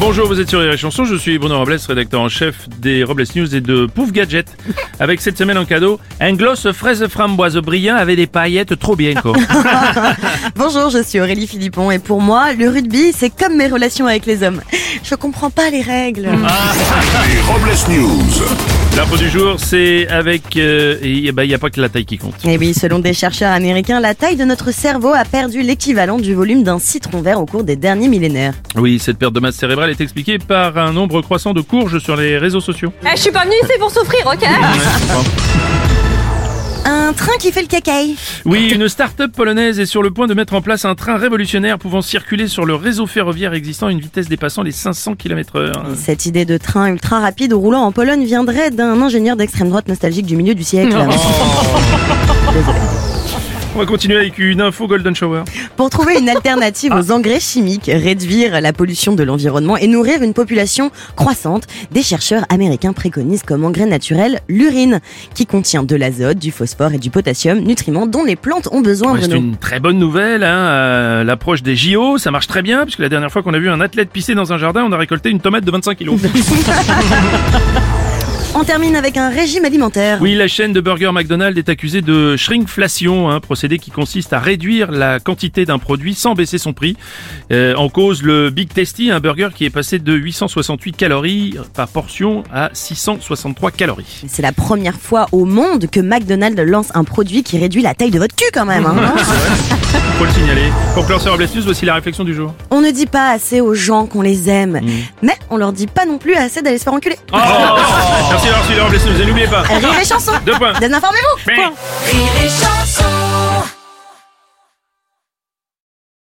Bonjour, vous êtes sur les chansons, je suis Bruno Robles, rédacteur en chef des Robles News et de Pouf Gadget. Avec cette semaine en cadeau, un gloss fraise framboise brillant avec des paillettes trop bien quoi. Bonjour, je suis Aurélie Philippon et pour moi, le rugby, c'est comme mes relations avec les hommes. Je comprends pas les règles. News. L'info du jour, c'est avec... euh, Il n'y a pas que la taille qui compte. Et oui, selon des chercheurs américains, la taille de notre cerveau a perdu l'équivalent du volume d'un citron vert au cours des derniers millénaires. Oui, cette perte de masse cérébrale est expliquée par un nombre croissant de courges sur les réseaux sociaux. Eh, je suis pas venue ici pour souffrir, ok Un train qui fait le cacaille. Oui, une start-up polonaise est sur le point de mettre en place un train révolutionnaire pouvant circuler sur le réseau ferroviaire existant à une vitesse dépassant les 500 km heure. Cette idée de train ultra rapide roulant en Pologne viendrait d'un ingénieur d'extrême droite nostalgique du milieu du siècle. On va continuer avec une info Golden Shower. Pour trouver une alternative aux engrais chimiques, réduire la pollution de l'environnement et nourrir une population croissante, des chercheurs américains préconisent comme engrais naturel l'urine, qui contient de l'azote, du phosphore et du potassium, nutriments dont les plantes ont besoin. Ouais, c'est une très bonne nouvelle, hein, euh, l'approche des JO, ça marche très bien, puisque la dernière fois qu'on a vu un athlète pisser dans un jardin, on a récolté une tomate de 25 kilos. On termine avec un régime alimentaire. Oui, la chaîne de burgers McDonald's est accusée de shrinkflation, un procédé qui consiste à réduire la quantité d'un produit sans baisser son prix. Euh, en cause, le Big Tasty, un burger qui est passé de 868 calories par portion à 663 calories. C'est la première fois au monde que McDonald's lance un produit qui réduit la taille de votre cul quand même. hein, Faut le signaler. Pour clore ce Robles News, voici la réflexion du jour. on ne dit pas assez aux gens qu'on les aime, mais on leur dit pas non plus assez d'aller se faire enculer. Oh Merci d'avoir suivi les Robles News et n'oubliez pas. Rire et chansons Deux points. Désinformez-vous Mais- Point. Rire et chanson